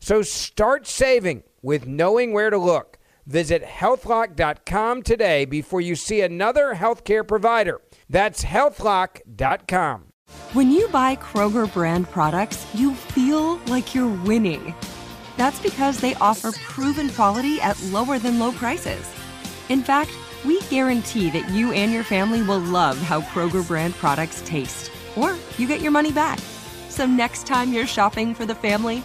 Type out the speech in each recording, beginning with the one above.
So start saving with knowing where to look. Visit healthlock.com today before you see another healthcare provider. That's healthlock.com. When you buy Kroger brand products, you feel like you're winning. That's because they offer proven quality at lower than low prices. In fact, we guarantee that you and your family will love how Kroger brand products taste, or you get your money back. So next time you're shopping for the family,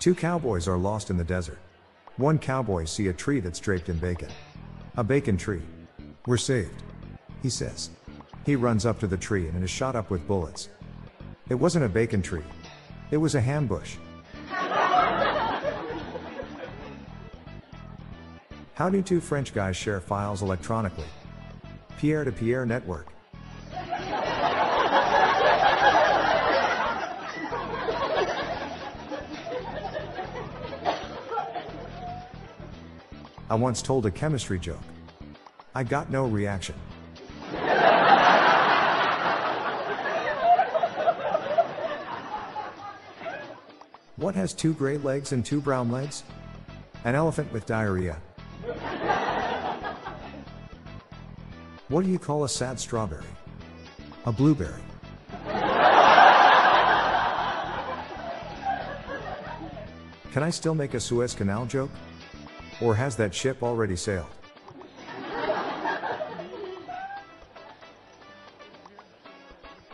Two cowboys are lost in the desert. One cowboy see a tree that's draped in bacon. A bacon tree. We're saved. He says. He runs up to the tree and is shot up with bullets. It wasn't a bacon tree. It was a ham bush. How do two French guys share files electronically? Pierre to Pierre network. I once told a chemistry joke. I got no reaction. What has two gray legs and two brown legs? An elephant with diarrhea. What do you call a sad strawberry? A blueberry. Can I still make a Suez Canal joke? Or has that ship already sailed?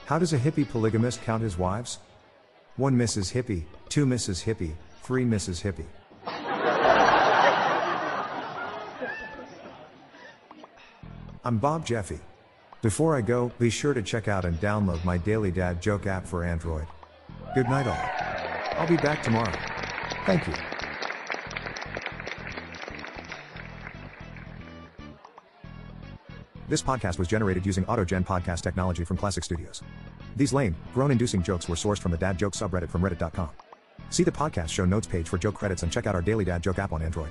How does a hippie polygamist count his wives? One Mrs. Hippie, two Mrs. Hippie, three Mrs. Hippie. I'm Bob Jeffy. Before I go, be sure to check out and download my Daily Dad Joke app for Android. Good night, all. I'll be back tomorrow. Thank you. This podcast was generated using AutoGen podcast technology from Classic Studios. These lame, groan-inducing jokes were sourced from the Dad Joke subreddit from reddit.com. See the podcast show notes page for joke credits and check out our daily Dad Joke app on Android.